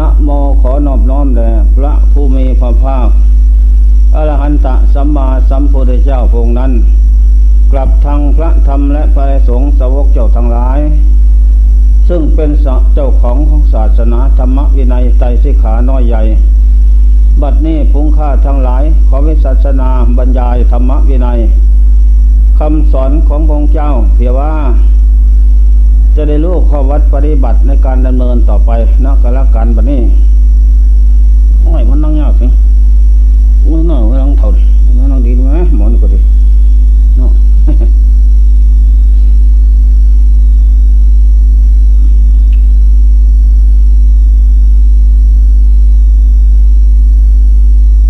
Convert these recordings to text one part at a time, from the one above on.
นะโมขอนอบน้อมแด่พระผู้มีพระภาคอรหันตสัมมาสัมพุทธเจ้าพงนั้น กลับทางพระธรรมและพระสงฆ์สาวกเจ้าทั้งหลาย ซึ่งเป็นเจ้าของของศาสนาธรรมวินัยไตรสิขาน้อยใหญ่ บัดนี้พุงค่าทั้งหลายขอวิศาสนาบรรยายธรรมวินัยคำสอนของพระเจ้าเพียว่า จะได้รู้ข้อวัดปฏิบัติในการดำเนินต่อไปนะกละกันบัดนี้โอ้ยมันนั่งยากสิมันนั่งมันนั่งเท่ามันนั่งดีไหมหมอนก็ดีเนาะ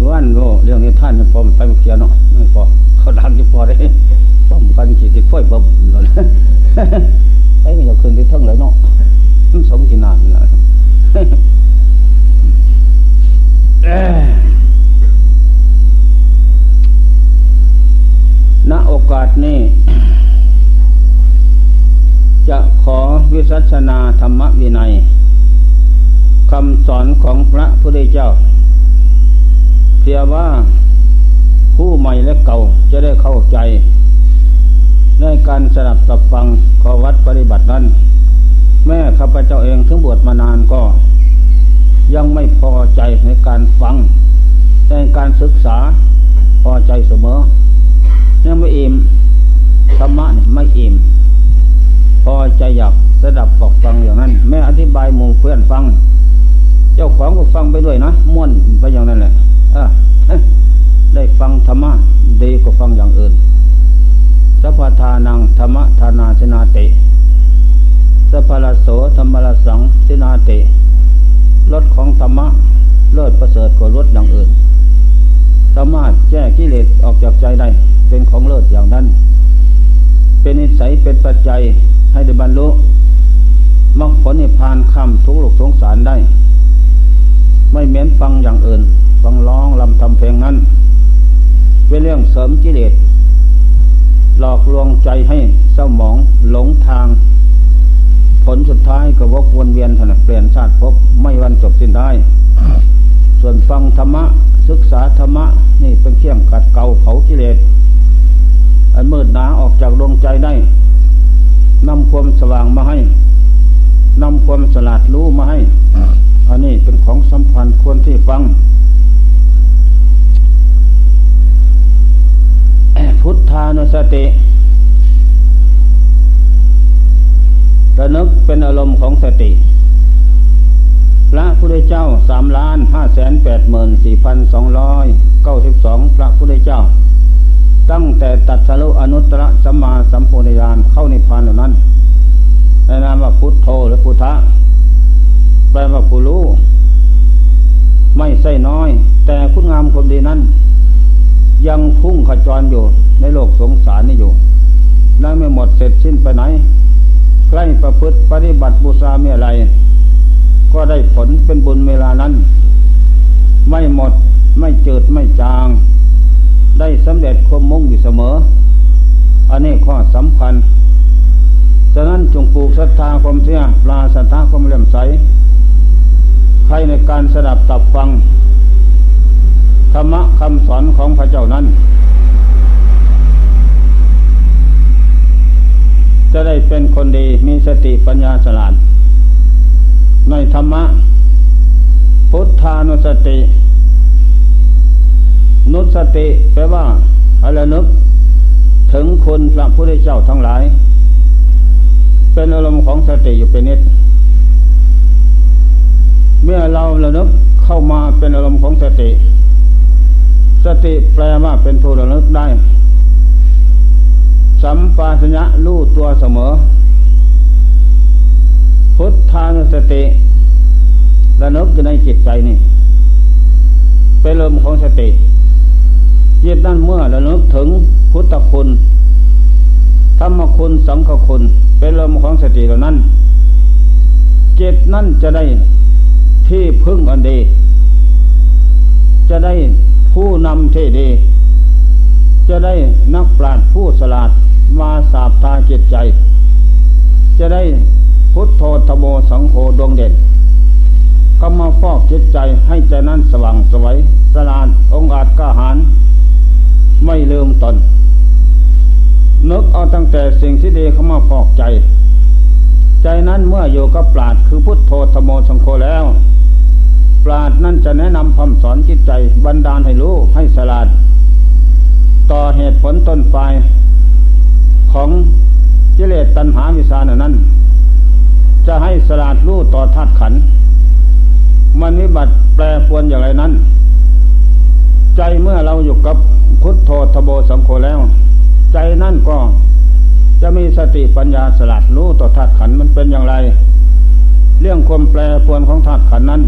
วันโเรื่องนี้ท่านพอมไปมาเคลียร์เนาะไม่พอเขาดังจะพอได้ป้อมกันขีดที่ค่อยบ่มเลย ไอ้ก็จะขึ้นที่ทั้งเลยเนาะสมกินนานนะณโอกาสนี้ จะขอวิสัชนาธรรมวินัยคำสอนของพระพุทธเจ้า เพียงว่าผู้ใหม่และเก่าจะได้เข้าใจ ในการสดับสับฟังขอวัดปฏิบัตินั้น แม่ข้าพเจ้าเองถึงบวชมานานก็ ยังไม่พอใจในการฟังในการศึกษาพอใจเสมอ ยังไม่อิ่มธรรมะเนี่ยไม่อิ่มพอใจอยากสดับฟอกฟังอย่างนั้น แม่อธิบายหมู่เพื่อนฟัง เจ้าของก็ฟังไปด้วยนะม่วนไปอย่างนั้นแหละได้ฟังธรรมะดีกว่าฟังอย่างอื่น สัพพทานังธรรมทานาสนาติสัพพลโสธรรมลสังสินาติรถของธรรมะเลิศประเสริฐกว่ารถอย่างอื่น สามารถแก้กิเลสออกจากใจได้เป็นของเลิศอย่างนั้น เป็นนิสัยเป็นปัจจัยให้ได้บรรลุมรรคผลนิพพานคำทุกข์ลกสงสารได้ ไม่เหม็นฟังอย่างอื่น ฟังร้องลำทำเพลงนั้น เป็นเรื่องเสริมกิเลส หลอกลวงใจให้เศร้าหมองหลงทาง ผลสุดท้ายก็วกวนเวียนถนัดเปลี่ยนชาติพบไม่วันจบสิ้นได้ ส่วนฟังธรรมะศึกษาธรรมะนี่เป็นเครื่องกัดเกาเผากิเลสอันมืดหนาออกจากดวงใจได้นำความสว่างมาให้นำความสลาดรู้มาให้ อันนี้เป็นของสำคัญควรที่ฟัง พุทธานุสติระนึกเป็นอารมณ์ของสติ พระพุทธเจ้าสามล้านห้าแสนแปดหมื่นสี่พันสองร้อยเก้าสิบสองพระพุทธเจ้า ตั้งแต่ตัดสรุอนุตตรสัมมาสัมโพธิญาณเข้านิพพานเหล่านั้นในนามว่าพุทโธหรือพุทธะแปลว่าผู้รู้ ไม่ใช่น้อย แต่คุณงามความดีนั้น ยังพุ่งขจรอยู่ในโลกสงสารนี่อยู่แล้วไม่หมดเสร็จสิ้นไปไหน ใกล้ประพฤติปฏิบัติบูชาเมื่อไร ก็ได้ผลเป็นบุญเวลานั้น ไม่หมดไม่เจิดไม่จาง ได้สำเร็จความมุ่งอยู่เสมอ อันนี้ข้อสำคัญฉะนั้นจงปลูกศรัทธาความเสียปลาศรัทธาความเลื่อมใส ใครในการสดับตับฟัง ธรรมะคำสอนของพระเจ้านั้น จะได้เป็นคนดีมีสติปัญญาสลาด ในธรรมะ พุทธานุสติ นุสติแปลว่าอะไรนึกถึงคุณพระพุทธเจ้าทั้งหลาย เป็นอารมณ์ของสติอยู่เป็นนิด เมื่อเราระลึกเข้ามาเป็นอารมณ์ของสติ สติแปลว่าเป็นผู้ระลึกได้ สัมปาสัญญะรู้ตัวเสมอ พุทธานุสติระลึกอยู่ในจิตใจนี่ เป็นลมของสติ จิตนั้นเมื่อระลึกถึงพุทธคุณ ธรรมคุณสังฆคุณ เป็นลมของสติเหล่านั้น จิตนั่นจะได้ที่พึ่งอันดี จะได้ ผู้นำที่ดี จะได้นักปราชญ์ผู้สลาดมาสาบทาจิตใจ จะได้พุทโธธโมสังโฆดวงเด่น ก็มาฟอกจิตใจให้ใจนั้นสว่างสวยสลาดองอาจกล้าหาญไม่ลืมตนนึกเอาตั้งแต่สิ่งที่ดีเข้ามาฟอกใจ ใจนั้นเมื่ออยู่กับปราดคือพุทโธธโมสังโฆแล้ว ปราดนั่นจะแนะนำคำสอนจิตใจบันดาลให้รู้ให้สลาด ต่อเหตุผลต้นปลายของกิเลสตัณหาวิสานนั้น จะให้สลาดรู้ต่อธาตุขัน มันวิบัติแปรปวนอย่างไรนั้น ใจเมื่อเราอยู่กับพุทโธทโบสังโฆแล้ว ใจนั่นก็จะมีสติปัญญาสลัดรู้ต่อธาตุขันมันเป็นอย่างไร เรื่องความแปรปวนของธาตุขันนั้น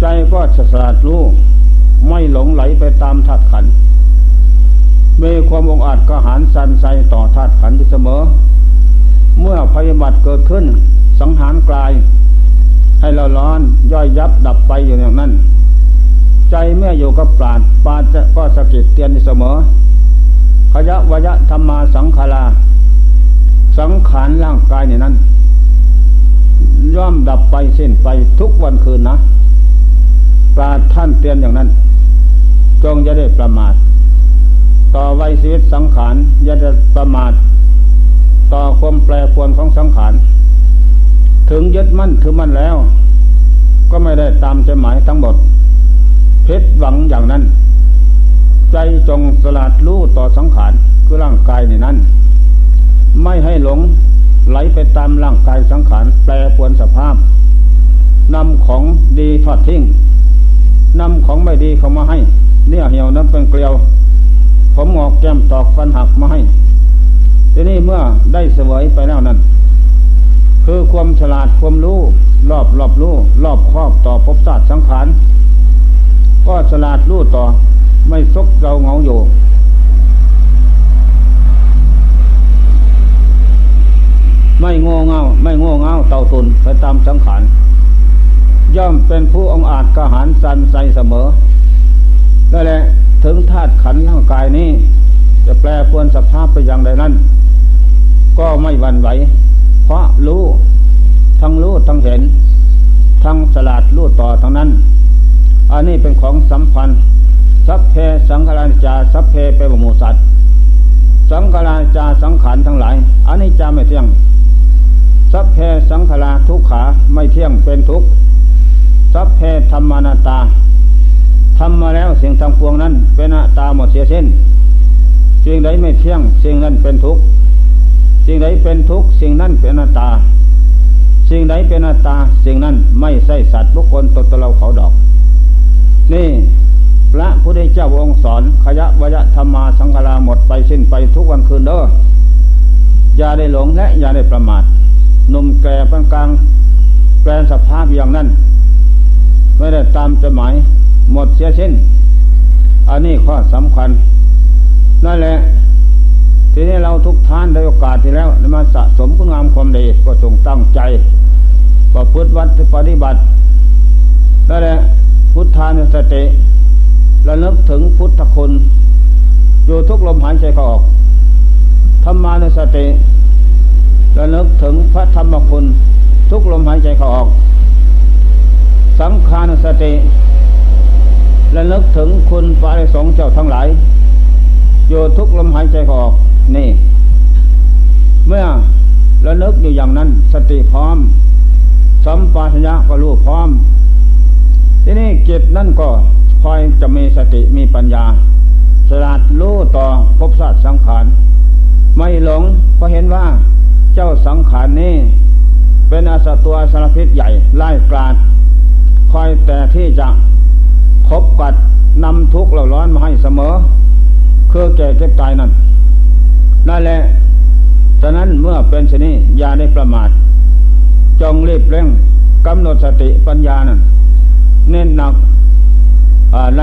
ใจก็จะสลัดรู้ ไม่หลงไหลไปตามธาตุขันมีความองอาจกระหารสันใสต่อธาตุขันอยู่เสมอ เมื่อพยาบัติเกิดขึ้น สังหารกลาย ให้เราร้อนย่อยยับดับไปอยู่อย่างนั้น ใจเมื่ออยู่กับปราดปราดจะก็สะกิดเตือนอยู่เสมอ ขยะวยะธรรมาสังขาราสังขารร่างกายเนี่ยนั้น ย่อมดับไปสิ้นไปทุกวันคืนนะ ปราท่านเตือนอย่างนั้น จงจะได้ประมาท ต่อไว้ชีวิตสังขารอย่าจะประมาท ต่อความแปรปรวนของสังขาร ถึงยึดมั่นถือมั่นแล้ว ก็ไม่ได้ตามใจหมายทั้งหมดเพชรหวังอย่างนั้น ใจจงสลัดรู้ต่อสังขารคือร่างกายในนั้น ไม่ให้หลงไหลไปตามร่างกายสังขารแปรปรวนสภาพนำของดีทอดทิ้ง นำของไม่ดีเข้ามาให้เนี่ยเหี่ยวนั้นเป็นเกลียว ผมงอกแก้มตอกฟันหักมาให้ทีนี้เมื่อได้เสวยไปแล้วนั้น คือความฉลาดความรู้รอบรอบรู้รอบครอบต่อภพศาสตร์สังขารก็ฉลาดรู้ต่อไม่ซกเราเงาอยู่ไม่โง่เงาไม่โง่เงาเต่าตุนไปตามสังขาร ย่อมเป็นผู้องอาจกระหารสันใสเสมอนั่นแหละถึงธาตุขันร่างกายนี้ จะแปลปวนสภาพไปอย่างใดนั้น ก็ไม่หวั่นไหว เพราะรู้ ทั้งรู้ทั้งเห็น ทั้งสลาดรู้ต่อทั้งนั้น อันนี้เป็นของสัมพันธ์ สัพเพสังขารจาสัพเพไปบมูสัตสังขารจาสังขารทั้งหลายอันนี้จาไม่เที่ยง สัพเพสังขาราทุกขาไม่เที่ยงเป็นทุก สัพเพธรรมานาตาทำมาแล้วสิ่งทั้งปวงนั้น เป็นอตาหมดเสียสิ้นสิ่งใดไม่เที่ยง สิ่งนั้นเป็นทุกข์สิ่งใดเป็นทุกข์สิ่งนั้นเป็นอนัตตา สิ่งใดเป็นอนัตตา สิ่งนั้นไม่ใช่สัตว์บุคคลตนตเราเขาดอก นี่พระพุทธเจ้าองค์สอนขยะวยะธรรมาสังฆราหมดไปสิ้นไปทุกวันคืนเด้ออย่าได้หลงและอย่าได้ประมาทหนุ่มแก่ปานกลางแปลสภาพอย่างนั้น ไม่ได้ตามจะหมายหมดเสียสิ้น อันนี้ข้อสำคัญ นั่นแหละ ทีนี้เราทุกท่านได้โอกาสที่แล้วมาสะสมคุณงามความดีก็จงตั้งใจ ประพฤติวัดปฏิบัติ นั่นแหละ พุทธานุสติระลึกถึงพุทธคุณ อยู่ทุกลมหายใจเข้าออกธรรมานุสติระลึกถึงพระธรรมคุณ ทุกลมหายใจเข้าออก สังขานุสติและนึกถึงคุณพระสงฆ์เจ้าทั้งหลายอยู่ทุกลมหายใจออกนี่ เมื่อระลึกอยู่อย่างนั้น สติพร้อม สัมปชัญญะก็รู้พร้อม ที่นี่จิตนั่นก็คอยจะมีสติมีปัญญา สลัดรู้ต่อภพสัตว์สังขาร ไม่หลงเพราะเห็นว่าเจ้าสังขารนี้ เป็นอาสตัวสารพิษใหญ่ไล่กลาด อยแต่ที่จะพบกัดนำทุกข์เราร้อนมาให้เสมอ คือแก่เก็บตายนั่นนั่นแหละฉะนั้นเมื่อเป็นชนี้อย่าได้ประมาท จงรีบเร่งกำหนดสติปัญญานั่นเน้นหนักใน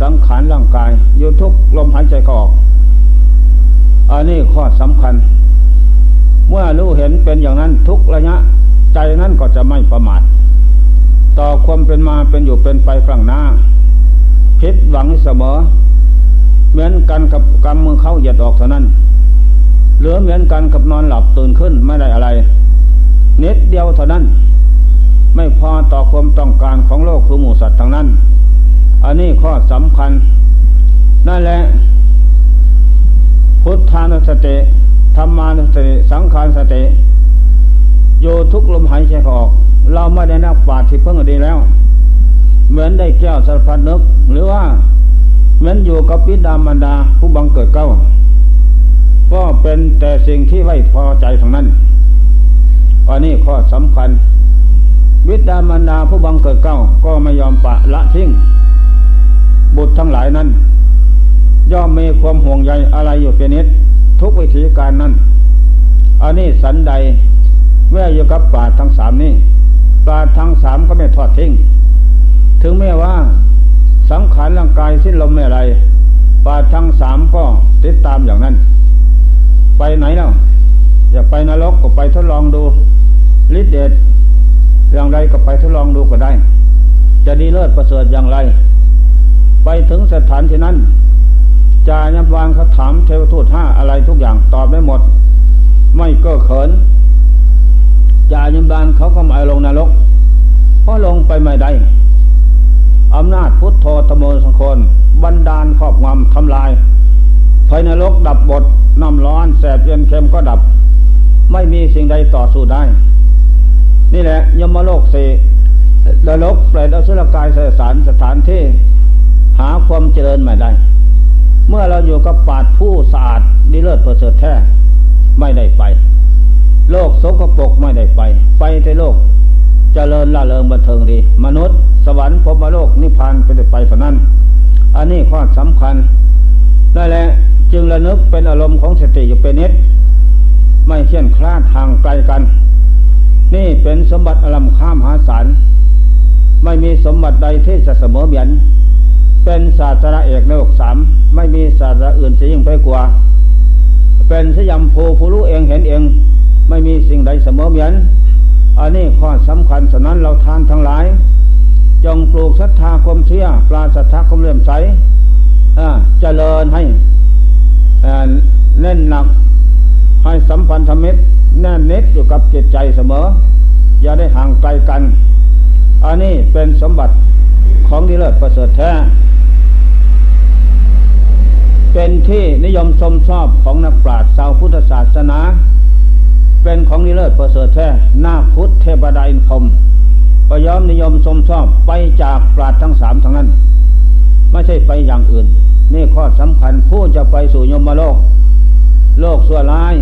สังขารร่างกายอยู่ทุกลมหายใจออกอันนี้ข้อสำคัญ เมื่อรู้เห็นเป็นอย่างนั้นทุกระยะ ใจนั้นก็จะไม่ประมาท ต่อความเป็นมาเป็นอยู่เป็นไปครั้งหน้าพิษหวังเสมอ เหมือนกันกับกำมือเข้าเหยียดออกเท่านั้นหลือเหมือนกันกับนอนหลับตื่นขึ้นไม่ได้อะไร เน็ดเดียวเท่านั้น ไม่พอต่อความต้องการของโลกคือหมู่สัตว์ทั้งนั้น อันนี้ข้อสำคัญ นั่นแหละ พุทธานุสติธรรมานุสติ สังขารสติ โยทุกลมหายใจออก เราไม่ได้นักปราชญ์ที่เพิ่งดีแล้ว เหมือนได้แก้วสารพัดนึก หรือว่าเหมือนอยู่กับปิดามันดาผู้บังเกิดเก้า ก็เป็นแต่สิ่งที่ไว้พอใจทางนั้น อันนี้ข้อสำคัญ วิดามันดาผู้บังเกิดเก้า ก็ไม่ยอมปะละทิ้งบุตรทั้งหลายนั้น ย่อมมีความห่วงใยอะไรอยู่เป็นนิดทุกวิธีการนั้น อันนี้สันใดเมื่ออยู่กับป่าทั้งสามนี้ ป่าทั้งสามก็ไม่ทอดทิ้ง ถึงแม้ว่าสังขารร่างกายสิ้นลมไม่อะไรป่าทั้งสามก็ติดตามอย่างนั้น ไปไหนแล้วอยากไปนรกก็ไปทดลองดูฤทธิเดชอย่างไรก็ไปทดลองดูก็ได้ จะดีเลิศประเสริฐอย่างไร ไปถึงสถานที่นั้นจายับวางเขาถามเทวทูตห้าอะไรทุกอย่างตอบได้หมด ไม่ก็เขิน จายับานเขาก็มาลงนรก เพราะลงไปไม่ได้อำนาจพุทโธธโมสังคนบันดาลครอบงำทำลาย ไฟนรกดับบทน้ำร้อนแสบเย็นเค็มก็ดับ ไม่มีสิ่งใดต่อสู้ได้ นี่แหละยมโลกสี่นรกเปรตอสุรกายสสารสถานที่หาความเจริญไม่ได้ เมื่อเราอยู่กับปาดผู้สะอาดดีเลิศประเสริฐแท้ไม่ได้ไป โลกสกปรกไม่ได้ไป ไปในโลกเจริญละเริงบันเทิงดี มนุษย์ สวรรค์พรมโลกนิพพานไปไปเท่านั้น อันนี้ข้อสำคัญนั่นแหละจึงระนึกเป็นอารมณ์ของสติอยู่เป็นนิดไม่เชี่ยนคลาดห่างไกลกัน นี่เป็นสมบัติอารมณ์ข้ามหาศาลไม่มีสมบัติใดที่จะเสมอเหมือนเป็นศาสตราเอกในโลกสามไม่มีศาสตราอื่นจะยิ่งไปกว่า เป็นสยามโพผู้รู้เองเห็นเอง ไม่มีสิ่งใดเสมอเหมือนอันนี้ข้อสำคัญฉะนั้นเราทานทั้งหลาย จงปลูกศรัทธาความเชื่อปลาศรัทธาความเลื่อมใสเจริญให้เน้นหนักให้สัมพันธมิตรแน่นเน็ดอยู่กับจิตใจเสมอ อย่าได้ห่างไกลกัน อันนี้เป็นสมบัติของดีเลิศประเสริฐแท้ เป็นที่นิยมชมชอบของนักปราชญ์ชาวพุทธศาสนา เป็นของดีเลิศประเสริฐแท้หน้าพุทธเทพดาอินพรมก็ยอมนิยมชมชอบไปจากปราชญ์ทั้งสามทั้งนั้น ไม่ใช่ไปอย่างอื่น นี่ข้อสำคัญผู้จะไปสู่ยมโลก โลกส่วร้าย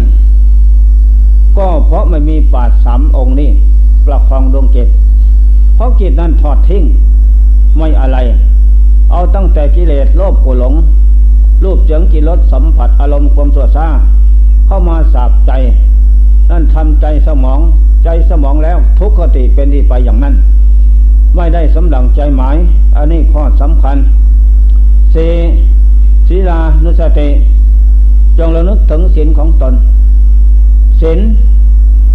ก็เพราะไม่มีปราชญ์สามองค์นี้ ประคองดวงจิตเพราะจิตนั้นถอดทิ้งไม่อะไร เอาตั้งแต่กิเลสโลภโกรหลง รูปเสียงกิรสสัมผัสอารมณ์ความสัวซาเข้ามาสาบใจ นั่นทำใจสมองใจสมองแล้วทุกขติเป็นที่ไปอย่างนั้น ไม่ได้สำดังใจหมาย อันนี้ข้อสำคัญสีศีลานุสติ จงระลึกถึงศีลของตนศีล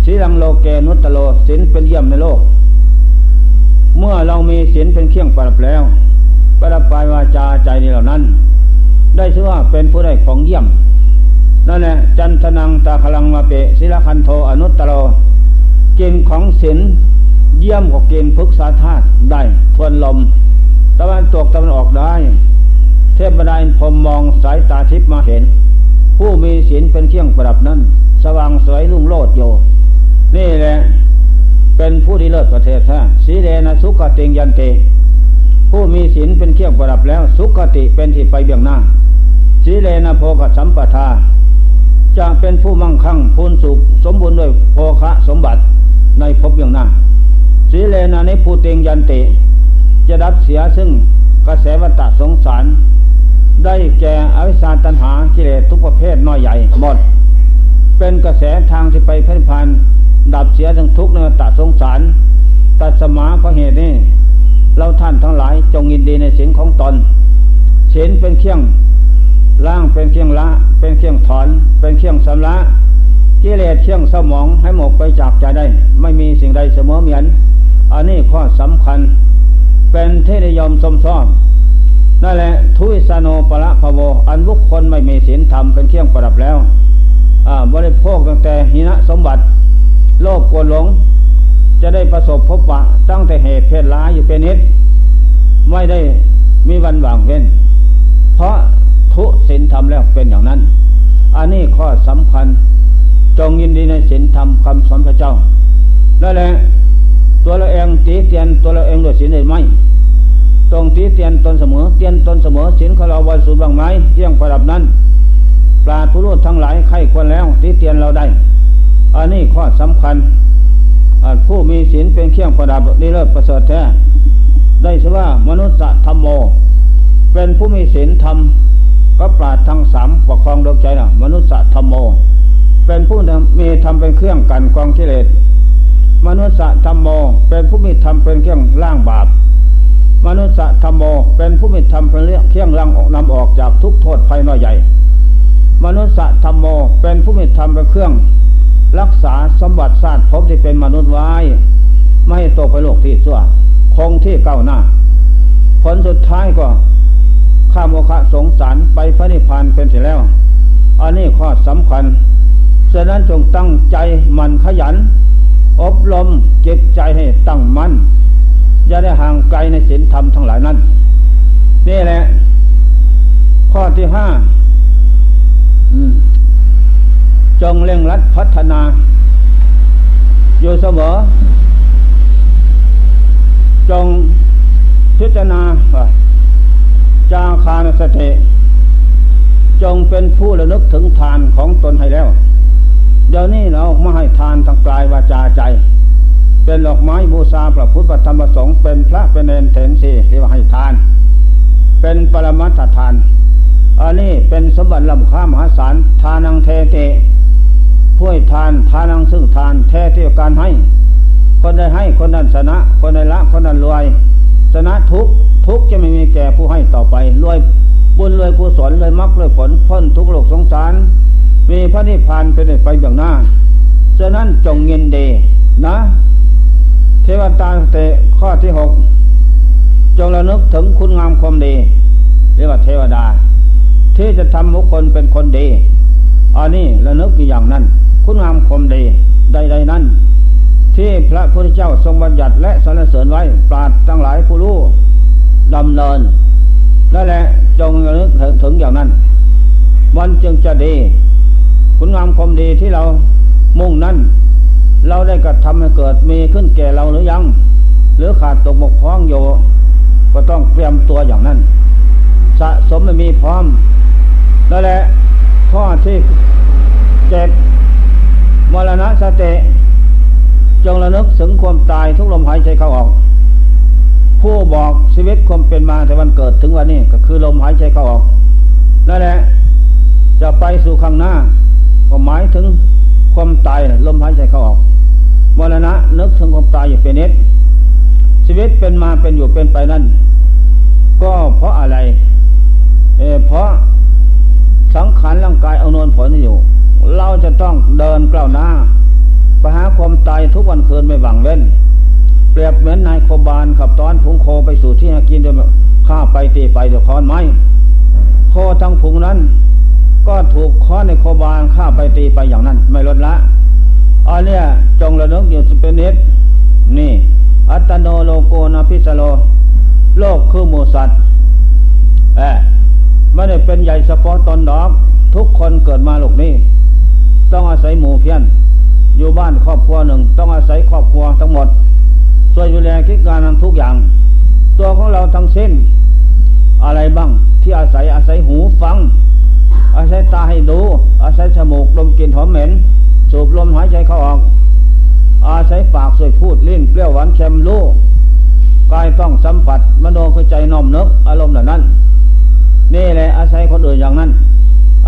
ศีลังโลเกนุตโลศีลเป็นเยี่ยมในโลก เมื่อเรามีศีลเป็นเครื่องประดับแล้ว ประดับปลายวาจาใจนี้เหล่านั้น ได้ชื่อว่าเป็นผู้ได้ของเยี่ยม นั่นแหละจันทนังตาคลังมาเปศิลคันโทอนุตตโรกินของศีลเยี่ยมกว่ากินพึกษาธาตุได้ทวนลมตะวันตกตะวันออกได้ เทพบดานพรมมองสายตาทิพย์มาเห็น ผู้มีศีลเป็นเครื่องประดับนั้น สว่างสวยรุ่งโรจน์อยู่นี่แหละเป็นผู้ที่เลิศประเทศแท้สีเลนะสุขติงยันเต ผู้มีศีลเป็นเครื่องประดับแล้ว สุขติเป็นที่ไปเบื้องหน้าสีเลนะโพกสัมปทา จะเป็นผู้มั่งคั่งพูนสุข สมบูรณ์ด้วยโภคะสมบัติในภพเบื้องหน้าสีเลนะในภูเตงยันเตจะดับเสียซึ่งกระแสวัฏสงสาร ได้แก่อวิชชาตัญหากิเลสทุกประเภทน้อยใหญ่หมด เป็นกระแสทางที่ไปเพ่นพานดับเสียทั้งทุกข์ในตัดสงสาร ตัดสมาเพราะเหตุนี้เราท่านทั้งหลายจงยินดีในศีลของตนศีลเป็นเครื่อง ล่างเป็นเครื่องละ เป็นเครื่องถอน เป็นเครื่องสำละกิเลสเครื่องสมองให้หมกไปจากใจได้ ไม่มีสิ่งใดเสมอเหมือนอันนี้ข้อสำคัญ เป็นเทนิยมสมซ้อมนั่นแหละทุยสโนปละพะโว อันบุคคลไม่มีศีลธรรมเป็นเครื่องประดับแล้วบริโภคตั้งแต่หินะสมบัติ โลภโกรหลง จะได้ประสบพบปะตั้งแต่เหตุเพศร้ายอยู่เป็นนิด ไม่ได้มีวันหว่างเว้น เพราะ ทุศีลธรรมแล้วเป็นอย่างนั้น อันนี้ข้อสำคัญจงยินดีในศีลธรรมคำสอนพระเจ้านั่นแหละตัวเราเองตีเตียนตัวเราเองด้วยศีลได้ไหมตรงตีเตียนตนเสมอเตียนตนเสมอศีลของเราบริสุทธิ์บางไหมเที่ยงประดับนั้นปราดผู้รู้ทั้งหลายใครควรแล้วตีเตียนเราได้ อันนี้ข้อสำคัญผู้มีศีลเป็นเครื่องประดับนี่เลิศประเสริฐแท้ได้ชื่อว่ามนุษย์ธรรมโม เป็นผู้มีศีลธรรม ก็ปราดทั้งสามปกครองดวงใจนะมนุษย์ธรรมโม เป็นผู้มีธรรมเป็นเครื่องกันกองกิเลสมนุษย์ธรรมโม เป็นผู้มีธรรมเป็นเครื่องล่างบาปมนุษย์ธรรมโม เป็นผู้มีธรรมเป็นเครื่องล่างออกนำออกจากทุกโทษภัยน้อยใหญ่ มนุษย์ธรรมโม เป็นผู้มีธรรมเป็นเครื่อง รักษาสมบัติศาสตร์พบที่เป็นมนุษย์ไว้ ไม่ให้ตกไปโลกที่ชั่วคงที่เก้าหน้า ผลสุดท้ายก็ พระนิพพานเป็นเสร็จแล้ว อันนี้ข้อสำคัญฉะนั้นจงตั้งใจมันขยัน อบรมจิตใจให้ตั้งมัน่นอย่าได้ห่างไกลในศีลธรรมทั้งหลายนั้นนี่แหละ ข้อที่ห้าจงเร่งรัดพัฒนา อยู่เสมอ จงพิจารณาจาคานสติ จงเป็นผู้ระลึกถึงทานของตนให้แล้ว เดี๋ยวนี้เราไม่ให้ทานทางกายวาจาใจ เป็นดอกไม้บูชาพระพุทธธรรมสงฆ์เป็นพระเป็นเนรเถนสีเรียกว่าให้ทาน เป็นปรมัตถทาน อันนี้เป็นสมบัติลำค่ามหาศาลทานังเทเตผู้ให้ทานทานังซึ่งทานแท้ที่การให้ คนได้ให้คนนั้นชนะ คนได้ละคนนั้นรวยชนะทุกทุกจะไม่มีแก่ผู้ให้ต่อไปรวย บุญรวยกุศลรวยมรรครวยผลพ้นทุกโลกสงสาร มีพระนิพพานเป็นไปอย่างหน้าฉะนั้นจงเงินเดนะ เทวตาเตข้อที่หกจงระลึกถึงคุณงามความดี เรียกว่าเทวดา ที่จะทำบุคคลเป็นคนดีอันนี้ระลึกอย่างนั้น คุณงามความดีใดๆนั้น ที่พระพุทธเจ้าทรงบัญญัติและสรรเสริญไว้ปราดทั้งหลายผู้รู้ดำเนิน นั่นแหละจงนึกถึงอย่างนั้น มันจึงจะดี คุณงามความดีที่เรามุ่งนั้น เราได้กระทำให้เกิดมีขึ้นแก่เราหรือยัง หรือขาดตกบกพร่องอยู่ก็ต้องเตรียมตัวอย่างนั้น สะสมไม่มีพร้อมนั่นแหละข้อที่เจ็ดมรณะสติจงระลึกถึงความตายทุกลมหายใจเข้าออก ผู้บอกชีวิตความเป็นมาแต่วันเกิดถึงวันนี้ก็คือลมหายใจเข้าออกนั่นแหละจะไปสู่ข้างหน้าก็หมายถึงความตายลมหายใจเข้าออกมรณะนึกถึงความตายอยู่เป็นนิดชีวิตเป็นมาเป็นอยู่เป็นไปนั่นก็เพราะอะไรเอเพราะสังขารร่างกายเอานวนผลอยู่ เราจะต้องเดินกล้าวหน้าไปหาความตายทุกวันคืนไม่หวังเว้น เปรียบเหมือนนายโคบาลขับตอนผงโคไปสู่ที่หากินโดยข้าไปตีไปโดยคอนไม้โคทั้งผงนั้น ก็ถูกค้อนในโคบาลฆ่าไปตีไปอย่างนั้น ไม่ลดละอันเนี้ยจงระลึกอยู่เป็นนิดนี่ อัตโนโลโกนาพิสโล โลกคือหมูสัตว์เอไม่ได้เป็นใหญ่เฉพาะตนดอก ทุกคนเกิดมาโลกนี้ ต้องอาศัยหมู่เพี้ยน อยู่บ้านครอบครัวหนึ่ง ต้องอาศัยครอบครัวทั้งหมด ช่วยดูแลคิดการทำทุกอย่าง ตัวของเราทั้งสิ้น อะไรบ้างที่อาศัยอาศัยหูฟัง อาศัยตาให้ดู อาศัยจมูกดมกลิ่นหอมเหม็น สูบลมหายใจเข้าออก อาศัยปากสวยพูดลิ้นเปรี้ยวหวานเค็มรู้กายต้องสัมผัสมโนคือใจน้อมนึกอารมณ์เหล่านั้น นี่แหละอาศัยคนอื่นอย่างนั้น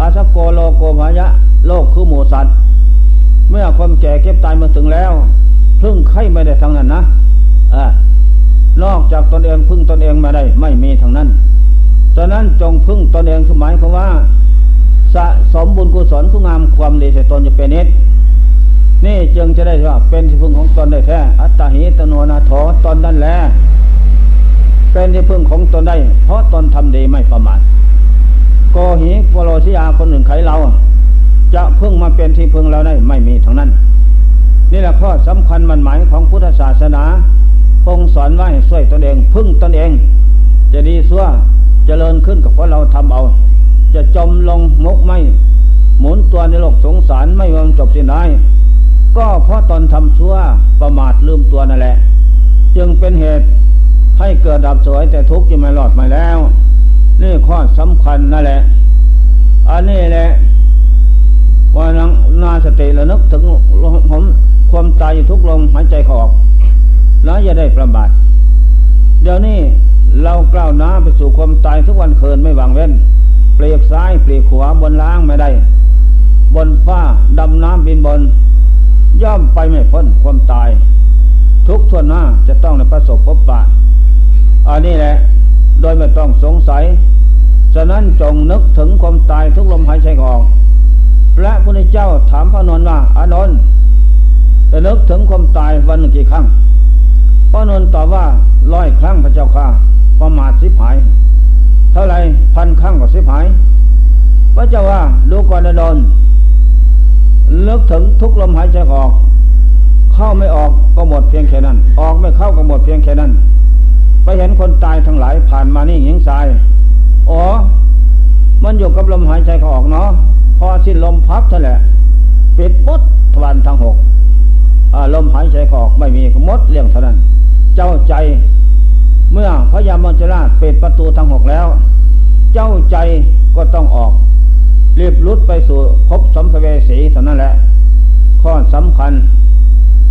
อาศัยโกโลโกภายะ โลกคือหมูสัตว์ เมื่อความแก่เก็บตายมาถึงแล้ว พึ่งไข่ไม่ได้ทั้งนั้นนะ อนอกจากตนเองพึ่งตนเองมาได้ ไม่มีทั้งนั้นฉะนั้นจงพึ่งตนเองสมัยคำว่า สะสมบุญกุศลคุณงามความดีใส่ตนจะเป็นนิดนี่จึงจะได้ว่าเป็นที่พึ่งของตนได้แท้ อัตตาหิตโนนาโถตนนั่นแหละเป็นที่พึ่งของตนได้ เพราะตนทำดีไม่ประมาทโกหิโปโลชิยาคนหนึ่งไขเรา จะพึ่งมาเป็นที่พึ่งเราได้ไม่มีทั้งนั้น นี่แหละข้อสำคัญมันหมายของพุทธศาสนา คงสอนว่าให้ช่วยตนเอง พึ่งตนเอง จะดีซั่วจเจริญขึ้นกับเพราะเราทำเอา จะจมลงมกไม่หมุนตัวในโลกสงสารไม่ยอมจบสิ้นได้ก็เพราะตอนทำชั่วประมาทลืมตัวนั่นแหละ จึงเป็นเหตุให้เกิดดับสวยแต่ทุกข์ยังไม่หลอดมาแล้ว นี่ข้อสำคัญนั่นแหละ อันนี้แหละว่านังนาสติระนึกถึงผมความตายทุกลมหายใจขออก แล้วจะได้ประมาทเดี๋ยวนี้เรากล้าวน้าไปสู่ความตายทุกวันเคินไม่วางเว้น เปลียกซ้ายเปลียกขวาบนล้างไม่ได้ บนฟ้าดำน้ำบินบน ย่อมไปไม่พ้นความตาย ทุกทวนหน้าจะต้องในประสบพบปะอันนี้แหละ โดยไม่ต้องสงสัย ฉะนั้นจงนึกถึงความตายทุกลมหายใจออกพระพุทธเจ้าถามพระนนท์ว่าอานนท์จะนึกถึงความตายวันกี่ครั้ง พระนนตอบว่าร้อยครั้งพระเจ้าค่ะ ประมาทสิบหาย เท่าไรพันครั้งก็สิบหาย พระเจ้าว่าดูก่อนอนนท์นึกถึงทุกลมหายใจออก เข้าไม่ออกก็หมดเพียงแค่นั้น ออกไม่เข้าก็หมดเพียงแค่นั้น ไปเห็นคนตายทั้งหลายผ่านมานี่หญิงทราย อ๋อ มันอยู่กับลมหายใจเขาออกเนาะพอสิ้นลมพับเท่านั้นปิดปุ๊บทวันทั้งหก มอจจุราชปิดประตูทั้งหกแล้ว เจ้าใจก็ต้องออกรีบลุดไปสู่พบสัมภเวสีเท่านั้นแหละ ข้อสำคัญ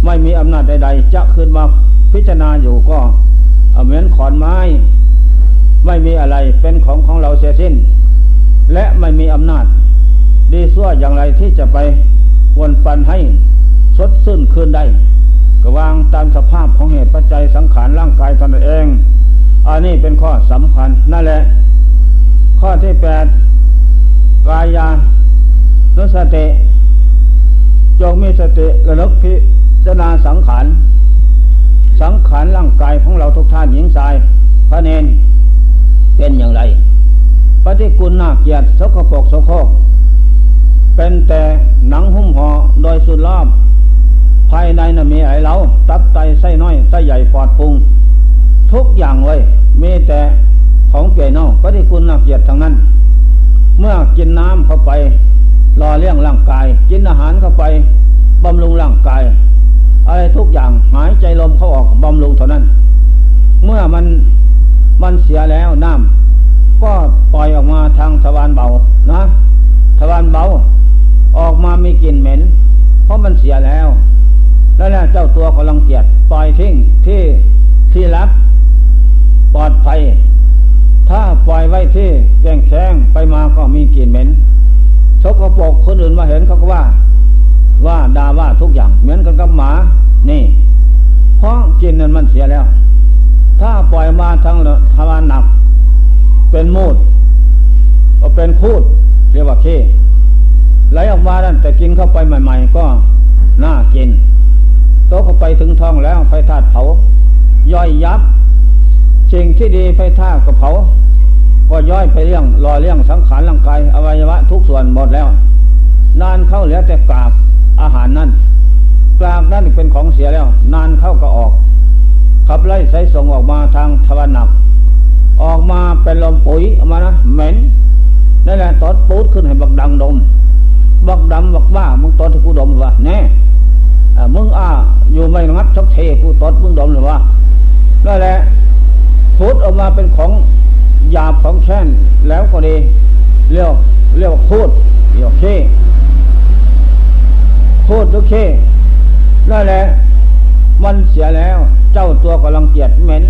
ไม่มีอำนาจใด ๆ จะขึ้นมาพิจารณาอยู่ก็เหมือนขอนไม้ ไม่มีอะไรเป็นของของเราเสียสิ้น และไม่มีอำนาจ ดีสั่วอย่างไรที่จะไปวนปันให้สดซึ้นคืนได้ ก็วางตามสภาพของเหตุปัจจัยสังขารร่างกายตนเอง อันนี้เป็นข้อสำคัญนั่นแหละ ข้อที่แปดกายานุสติจงมีสติระลึกพิจารณาสังขารสังขารร่างกายของเราทุกท่านหญิงชายพระเนนเป็นอย่างไร ปฏิกุลนาเกียรติสกปรกสโครกเป็นแต่หนังหุ้มห่อโดยสุดรอบ ภายในน่ะมีไอเราตับไตไส้น้อยไส้ใหญ่ปอดพุง ทุกอย่างเลยมีแต่ของเปลี่ยนเน่าปฏิกุลนาเกียรติทั้งนั้น เมื่อกินน้ำเข้าไปรอเลี้ยงร่างกาย กินอาหารเข้าไปบำรุงร่างกาย อะไรทุกอย่างหายใจลมเข้าออกบำรุงเท่านั้น เมื่อมันมันเสียแล้วน้ำก็ปล่อยออกมาทางทวารเบานะทวารเบาออกมามีกลิ่นเหม็น เพราะมันเสียแล้ว แล้วเจ้าตัวก็ลังเกียจปล่อยทิ้งที่ที่รับ ปลอดภัย ถ้าปล่อยไว้ที่แกงแข้งไปมาก็มีกลิ่นเหม็นชกกระปกคนอื่นมาเห็นเขาก็ว่า ว่าด่าว่าทุกอย่างเหมือนกันกับหมา นี่ เพราะกินนั้นมันเสียแล้ว ถ้าปล่อยมาทางทวารหนัก เป็นมูดก็เป็นคูด เรียกว่าเคไหลออกมานั่นแต่กินเข้าไปใหม่ ๆ ก็น่ากินโตเข้าไปถึงท้องแล้วไฟธาตุเผา ย่อยยับ สิ่งที่ดีไฟธาตุก็เผา ก็ย่อยไปเรื่องรอเรื่องสังขารร่างกายอวัยวะทุกส่วนหมดแล้ว นานเข้าเหลือแต่กาบอาหารนั่นกลางนั่นเป็นของเสียแล้ว นานเข้าก็ออก ขับไล่ใส่ส่งออกมาทางทวารหนัก ออกมาเป็นลมปุ๋ยออกมานะเหม็นนั่นแหละตอดปูดขึ้นให้บักดังดม บักดำบักว่ามึงตอดที่กูดมหรือวะแน่มึงอ้าอยู่ไม่งับชักเทกูตอดมึงดมหรือวะนั่นแหละ พูดออกมาเป็นของหยาบของแค้นแล้วก็ดีเรียกเรียกพูดเรียกเคพูดโอเคนั่นแหละมันเสียแล้ว เจ้าตัวก็ลังเกียจเหม็น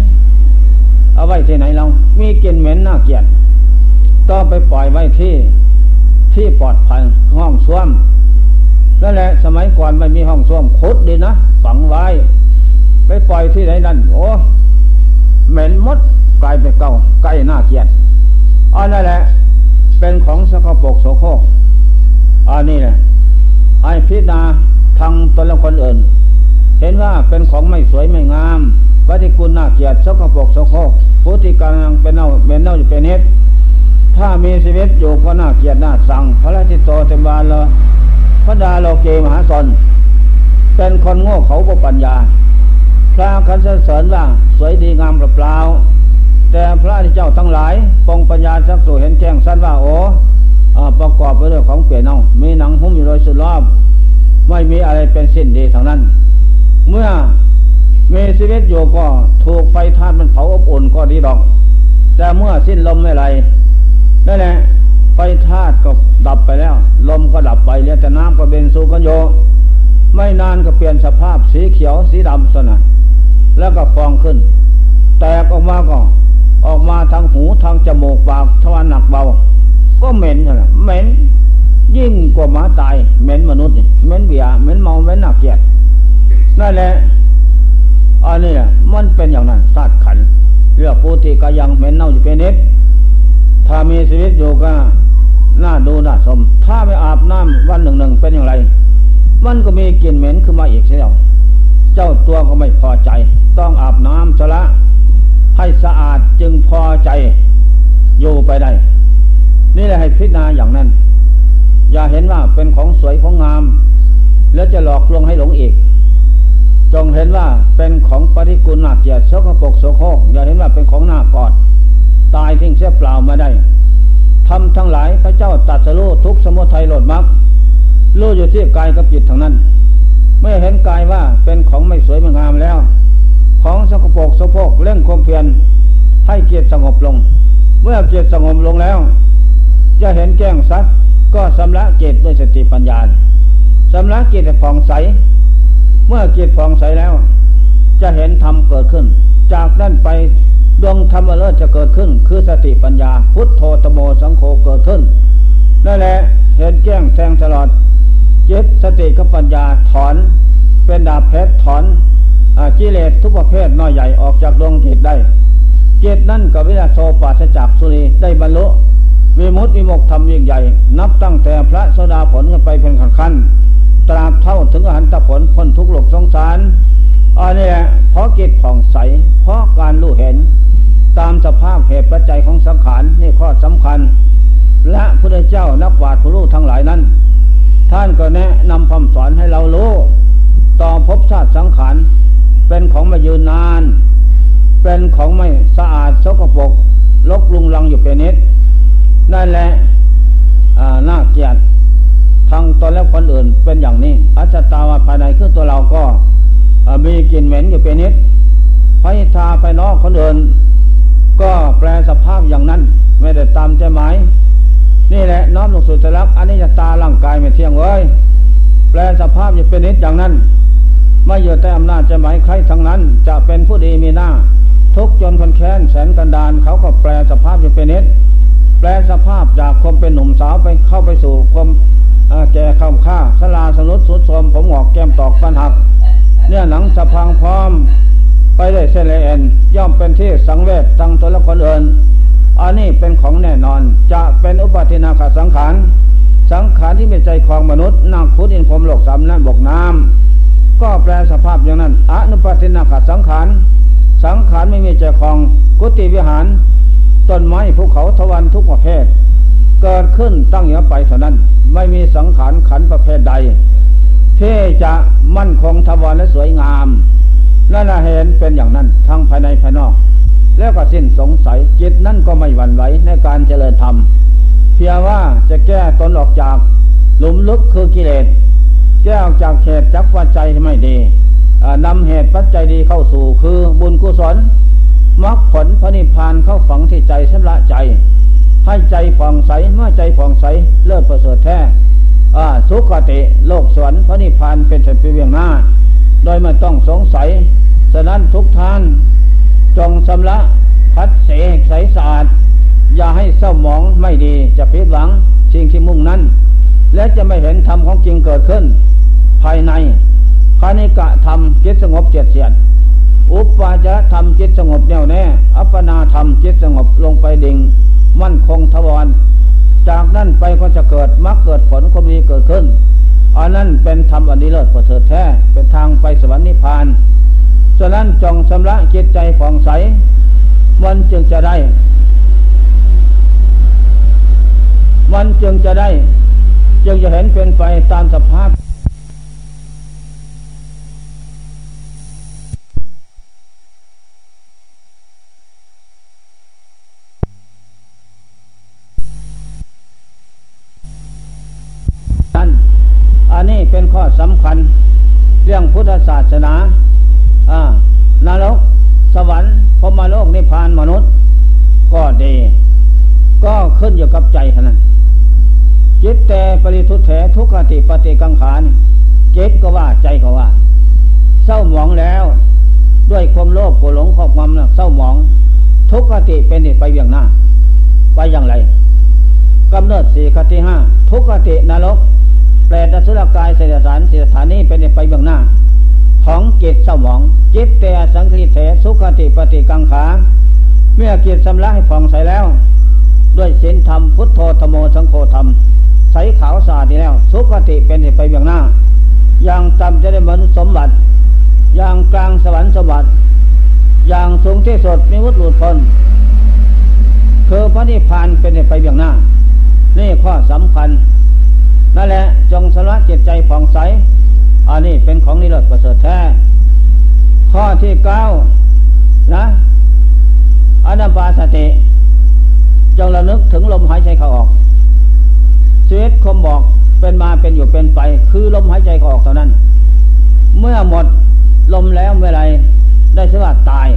เอาไว้ที่ไหนเรา มีกลิ่นเหม็นน่าเกียจต้องไปปล่อยไว้ที่ที่ปลอดภัยห้องส้วมนั่นแหละสมัยก่อนไม่มีห้องส้วมคุดดีนะฝังไว้ ไปปล่อยที่ไหนนั่นโอ้ เหม็นมดกลายเป็นเก่าใกล้หน้าเกียจอันนั่นแหละ เป็นของสกปรกโสโครกอันนี้แหละให้พิจารณาทางตนละคนอื่น เห็นว่าเป็นของไม่สวยไม่งามปฏิกุลน่าเกียรติสกปรกโสโคกพุติการเป็นเน่าเป็นเน่าจะเป็นเฮ็ดถ้ามีชีวิตอยู่ก็น่าเกียรติน่าสั่งพระราชิตโตเต็มบาลพระดาโลเกมหาสนเป็นคนโง่เขาบ่ปัญญา พระคันเสริญว่าสวยดีงามเปล่าแต่พระที่เจ้าทั้งหลายปองปัญญาสักสู่เห็นแจ้งสั้นว่าโอ้ประกอบไปด้วยของเปลี่ยนเอามีหนังหุ้มอยู่โดยสุดรอบ ไม่มีอะไรเป็นสิ้นดีทางนั้น เมื่อมีชีวิตอยู่ก็ถูกไฟธาตุมันเผาอบอุ่นก็ดีดอก แต่เมื่อสิ้นลมไม่ไรนั่นแหละไฟธาตุก็ดับไปแล้ว ลมก็ดับไปเหลือแต่น้ำก็เป็นสุกันโย ไม่นานก็เปลี่ยนสภาพสีเขียวสีดำสนะ แล้วก็ฟองขึ้น แตกออกมาก็ออกมาทางหูทางจมูกปากทวารหนักเบา ก็เหม็นนะเหม็นยิ่งกว่าหมาตายเหม็นมนุษย์เหม็นเบียเหม็นเมาเหม็นหนักเกียดนั่นแหละอันนี้มันเป็นอย่างนั้นธาตุขันเรื่องปูติกายังเหม็นเน่าอยู่เป็นนิดถ้ามีชีวิตอยู่ก็น่าดูน่าสม ถ้าไม่อาบน้ำวันหนึ่งหนึ่งเป็นอย่างไร มันก็มีกลิ่นเหม็นขึ้นมาอีกเสียเจ้าตัวก็ไม่พอใจ ต้องอาบน้ำสละให้สะอาดจึงพอใจอยู่ไปได้ นี่แหละให้พิจารณาอย่างนั้น อย่าเห็นว่าเป็นของสวยของงาม แล้วจะหลอกลวงให้หลงอีก จงเห็นว่าเป็นของปฏิกุลหนักเกียรติสกปรกโสโครกอย่าเห็นว่าเป็นของหน้ากอด ตายทิ้งเสียเปล่ามาได้ทำทั้งหลายพระเจ้าตัดสรู้ทุกสมุทัยโลดมักรู้อยู่ที่กายกับจิตทางนั้นไม่เห็นกายว่าเป็นของไม่สวยไม่งามแล้ว ของสกปรกสกปรกเร่งความเพียรให้เกียรติสงบลง เมื่อเกียรติสงบลงแล้ว จะเห็นแก้งสัตว์ก็สำลักเกียรติด้วยสติปัญญาสำลักเกียรติผ่องใส เมื่อเกียรติผ่องใสแล้ว จะเห็นธรรมเกิดขึ้น จากนั้นไปดวงธรรมเลิศจะเกิดขึ้น คือสติปัญญา พุทโธตโมสังโฆเกิดขึ้นนั่นแหละเห็นแก้งแทงตลอดเจิตสติกับปัญญาถอนเป็นดาบเพชรถอน กิเลสทุกประเภทน้อยใหญ่ออกจากดวงจิตได้จิตนั่นกับวิญาโสปัสจากสุรีได้บรรลุวิมุตติวิมกธรรมยิ่งใหญ่ นับตั้งแต่พระโสดาผลกันไปเป็นขั้นขั้นตราบเท่าถึงอหันตผลพ้นทุกโลกสงสารอันนี้เพราะกิจผ่องใส เพราะการรู้เห็น ตามสภาพเหตุปัจจัยของสังขารนี่ข้อสำคัญ และพระเจ้านักวาดผู้รู้ทั้งหลายนั้น ท่านก็แนะนำคำสอนให้เรารู้ต่อภพชาติสังขาร เป็นของไม่ยืนนาน เป็นของไม่สะอาดสกปรกลกลุงลังอยู่เป็นนิดนั่นแหละน่าเกลียดทางตนและคนอื่นเป็นอย่างนี้ อัจตาวาภายในคือตัวเราก็มีกลิ่นเหม็นอยู่เป็นนิดพยทาไปนอกคนอื่น ก็แปลสภาพอย่างนั้น ไม่ได้ตามใจหมายนี่แหละน้อมลงสู่ใจรักอันนี้จะตาร่างกายไม่เที่ยงเว้ยแปลสภาพอยู่เป็นนิดอย่างนั้น ไม่อยู่แต่อำนาจจะหมายใครทั้งนั้น จะเป็นผู้ดีมีหน้า ทุกจนคนแค้นแสนกันดานเขาก็แปลสภาพอยู่เป็นนิดแปลสภาพจากความเป็นหนุ่มสาวไปเข้าไปสู่ความแก่ข้ามค่าสลาสนุดสุดโทมผมหอกแก้มตอกฟันหัก เนี่ยหนังสะพังพร้อม ไปได้เส้นเลนย่อมเป็นที่สังเวชตั้งตัวละคนอื่นอันนี้เป็นของแน่นอนจะเป็นอุปาทินาคสังขารสังขารที่มีใจของมนุษย์นั่งพุทธินพรมโลกสามนั่นบกน้ำ ก็แปลสภาพอย่างนั้นอนุปัตินาขสังขาร สังขารไม่มีใจคลองกุฏิวิหาร ต้นไม้ภูเขาทวันทุกประเภท เกิดขึ้นตั้งอยู่ไปเท่านั้น ไม่มีสังขารขันประเภทใดที่จะมั่นคงทวารและสวยงามนั่นเห็นเป็นอย่างนั้นทั้งภายในภายนอก แล้วก็สิ้นสงสัยจิตนั่นก็ไม่หวั่นไหวในการเจริญธรรม เพียงว่าจะแก้ตนออกจากหลุมลึกคือกิเลส แก้ออกจากเหตุจักปัจจัยไม่ดีนำเหตุปัจจัยดีเข้าสู่คือบุญกุศลมรรคผลพระนิพพานเข้าฝังที่ใจชำระใจ ให้ใจผ่องใสเมื่อใจผ่องใสเลิศประเสริฐแท้สุขติโลกสวรรค์พระนิพพานเป็นเส้นเวียงหน้า โดยไม่ต้องสงสัยฉะนั้นทุกท่าน จงชำระพัดเสกใสสะอาด อย่าให้เศร้าหมองไม่ดีจะพิดหวังสิ่งที่มุ่งนั้น และจะไม่เห็นธรรมของจริงเกิดขึ้น ภายในคานิกะธรรมจิตสงบเจียดเสียด อุปาจะธรรมจิตสงบแน่วแน่ อัปปนาธรรมจิตสงบลงไปดิ่ง มั่นคงทวารจากนั้นไปก็จะเกิดมรรคเกิดผลก็มีเกิดขึ้นอันนั้นเป็นธรรมอันนี้เลิศประเสริฐแท้เป็นทางไปสวรรค์นิพพานฉะนั้นจงชำระจิตใจผ่องใส มันจึงจะได้ มันจึงจะได้ จึงจะเห็นเป็นไปตามสภาพอันนี้เป็นข้อสำคัญ เรื่องพุทธศาสนาอ่านรกสวรรค์พมโลกนิพพานมนุษย์ ก็ดี ก็ขึ้นอยู่กับใจเท่านั้น จิตแต่ปริทุเถทุกขติปฏิกังขานจิตก็ว่าใจก็ว่า เศร้าหมองแล้ว ด้วยความโลภโกรหลงครอบงำนะเศร้าหมอง ทุกขติเป็นเหตุไปอย่างหน้า ไปอย่างไรกำเนิดสี่คติห้าทุกขตินรกแปลดสุรกายเสดสารเสดฐานนี้เป็นเหตุไปอย่างหน้า ของจิตเศร้าหมอง จิตแต่สังคริเถสุขติปฏิกังขา เมื่อจิตสำลักให้ผ่องใสแล้ว ด้วยศีลธรรมพุทโธธโมสังโฆธรรม ใสขาวสะอาดดีแล้ว สุขติเป็นไปอย่างหน้า อย่างต่ำจะได้มนุษย์สมบัติ อย่างกลางสวรรค์สมบัติ อย่างสูงที่สุดมีวุฒิหลุดพ้นคือพระนิพพานเป็นไปอย่างหน้า นี่ข้อสำคัญนั่นแหละจงสละจิตใจผ่องใส อันนี้เป็นของนิโรธประเสริฐแท้ ข้อที่เก้านะอนัปาสติ จงระลึกถึงลมหายใจเข้าออก ชีวิตคมบอกเป็นมาเป็นอยู่เป็นไป คือลมหายใจเขาออกเท่านั้น เมื่อหมดลมแล้วเมื่อไรได้สว่าตาย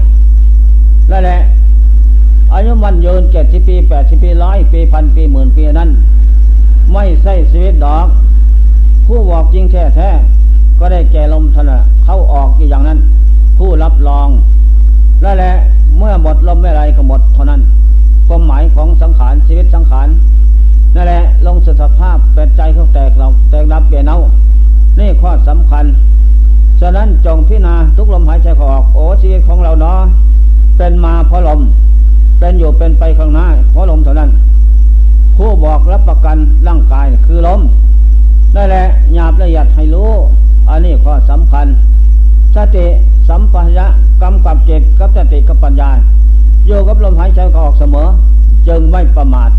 นั่นแหละอายุมันยืนเจ็ดสิบปีแปดสิบปีร้อยปีพันปีหมื่นปีนั้น ไม่ใช่ชีวิตดอก ผู้บอกจริงแท้แท้ก็ได้แก่ลมทนะเข้าออกอย่างนั้น ผู้รับรองนั่นแหละเมื่อหมดลมไม่ไรก็หมดเท่านั้นความหมายของสังขารชีวิตสังขาร นั่นแหละลงสภาพแปดใจเขาแตกเราแตกรับเปลี่ยนเอานี่ข้อสำคัญ ฉะนั้นจงพิจารณาทุกลมหายใจออก โอ้ชีวิตของเราเนาะเป็นมาเพราะลม เป็นอยู่เป็นไปข้างหน้าเพราะลมเท่านั้น ผู้บอกรับประกันร่างกายคือลมนั่นแหละหยาบละเอียดให้รู้ อันนี้ข้อสำคัญสติสัมปชัญญะกำกับจิตกับสติกับปัญญาอยู่กับลมหายใจเขาออกเสมอ จึงไม่ประมาท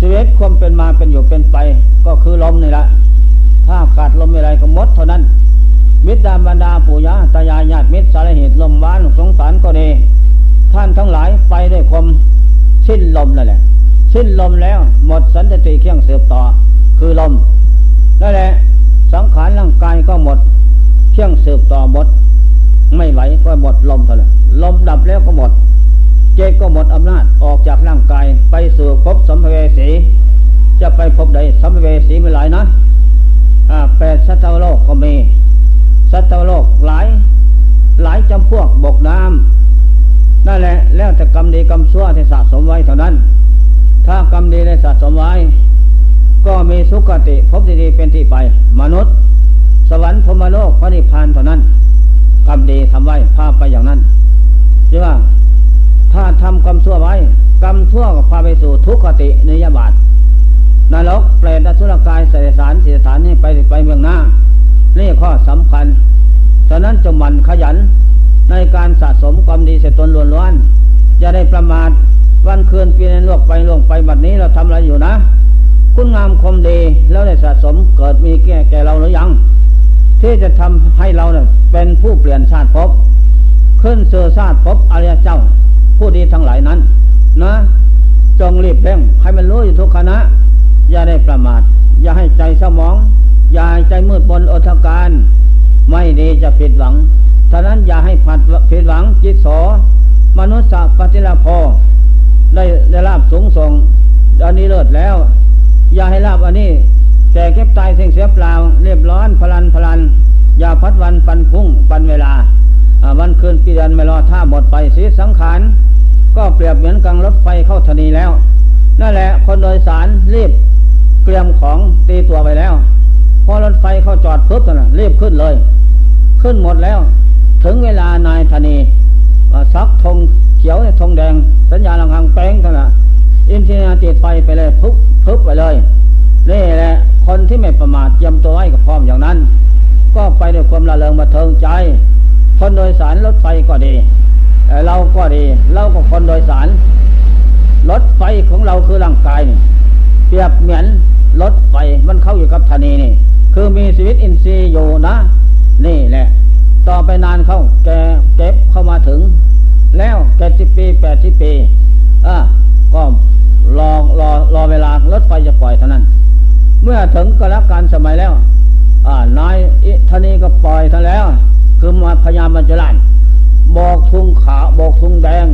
ชีวิตความเป็นมาเป็นอยู่เป็นไป ก็คือลมนี่แหละ ถ้าขาดลมอะไรก็หมดเท่านั้นมิตรดาบรรดาปู่ย่าตายายญาติมิตรสารเหตุลมบ้านสงสารก็ดีท่านทั้งหลายไปด้วยความสิ้นลมนั่นแหละ สิ้นลมแล้วหมดสันติเครื่องเสืบต่อ คือลมนั่นแหละ สังขารร่างกายก็หมด เครื่องเสืบต่อหมด ไม่ไหวก็หมดลมเท่านั้นลมดับแล้วก็หมด เจก็หมดอำนาจออกจากร่างกายไปสู่ภพสัมภเวสี จะไปพบใดสัมภเวสีไม่หลายนะแปดสัตวโลกก็มี สัตวโลกหลาย หลายจำพวกบกน้ำนั่นแหละแล้วแต่กรรมดีกรรมชั่วที่สะสมไว้เท่านั้น ถ้ากรรมดีได้สะสมไว้ ก็มีสุขติพบดีเป็นที่ไป มนุษย์ สวรรค์พรมโลกพระนิพพานเท่านั้นกรรมดีทำไว้พาไปอย่างนั้นใช่ว่า ถ้าทำกรรมชั่วไว้ กรรมชั่วก็พาไปสู่ทุกขตินิยบาตนรกเปรตสุรกายเสดสารเสดสารนี่ไปไปเมืองหน้า นี่ข้อสำคัญ ฉะนั้นจงมันขยันในการสะสมความดีเสตนล้วนล้วนจะได้ประมาทวันคืนปีนั้นล่วงไปล่วงไปบัดนี้เราทำอะไรอยู่นะ คุณงามความดีแล้วได้สะสมเกิดมีแก่แก่เราหรือยัง ที่จะทำให้เราเนี่ยเป็นผู้เปลี่ยนชาติภพขึ้นเสือชาติภพอริยเจ้า ผู้ดีทั้งหลายนั้น นะจงรีบเร่งให้มันรู้อยู่ทุกขณะ อย่าได้ประมาท อย่าให้ใจสมอง อย่าให้ใจมืดบนอทการ ไม่ดีจะผิดหวังฉะนั้นอย่าให้ผัดผิดหวังจิตโสมนุษย์ปฏิลาภได้ได้ลาบสูงส่งอันนี้เลิศแล้ว อย่าให้ลาบอันนี้แต่เก็บตายเสียงเสียเปล่าเรียบร้อนพลันพลัน อย่าพัดวันปันพุ่งปันเวลา วันคืนปีเดือนไม่รอท่าหมดไปสีสังขารก็เปรียบเหมือนกังรถไฟเข้าธนีแล้ว นั่นแหละคนโดยสารรีบเตรียมของตีตัวไปแล้ว พอรถไฟเข้าจอดปุ๊บนะรีบขึ้นเลย ขึ้นหมดแล้ว ถึงเวลานายธนีซักธงเขียวธงแดง สัญญาณลังคังแป้งเท่านั้นอินทีนาติดไฟไปเลยปุ๊บปุ๊บไปเลยนี่แหละคนที่ไม่ประมาทเตรียมตัวให้กับพร้อมอย่างนั้น ก็ไปด้วยความละเลงมาเทิงใจ คนโดยสารรถไฟก็ดี เราก็ดี เราก็คนโดยสาร รถไฟของเราคือร่างกายนี่เปรียบเหมือนรถไฟมันเข้าอยู่กับธนีนี่ คือมีชีวิตอินทรีย์อยู่นะ นี่แหละ ต่อไปนานเข้าแกเก็บเข้ามาถึง แล้วแกสิบปีแปดสิบปีอะก็รอรอรอเวลารถไฟจะปล่อยเท่านั้น เมื่อถึงกระการสมัยแล้ว อ่านายอิทานีก็ปล่อยท่านแล้ว คือมาพยายามมันจะลั่นบอกทุงขาวบอกทุงแดง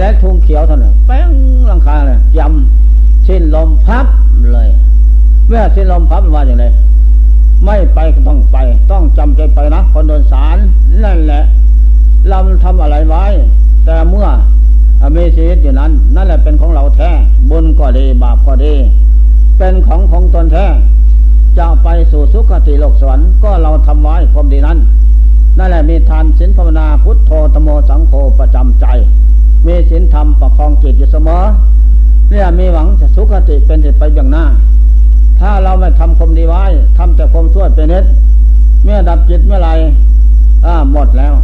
และทุงเขียวเท่านั้นแป้งลังคาเลยยำสิ้นลมพับเลยเมื่อสิ้นลมพับว่าอย่างไรไม่ไปก็ต้องไป ต้องจำใจไปนะคนโดนสารนั่นแหละเราทำอะไรไว้ แต่เมื่อมีชีวิตอยู่นั้น นั่นแหละเป็นของเราแท้บุญก็ดีบาปก็ดี เป็นของของตนแท้จะไปสู่สุคติโลกสวรรค์ก็เราทำไว้ความดีนั้น นั่นแหละมีทานศีลภาวนาพุทโธธโมสังโฆประจำใจ มีศีลธรรมประคองจิตอยู่เสมอเนี่ยมีหวังจะสุคติเป็นจิตไปอย่างหน้า ถ้าเราไม่ทำความดีไว้ทำแต่ความชั่วเป็นนิดเมื่อดับจิตเมื่อไรอ่าหมดแล้ว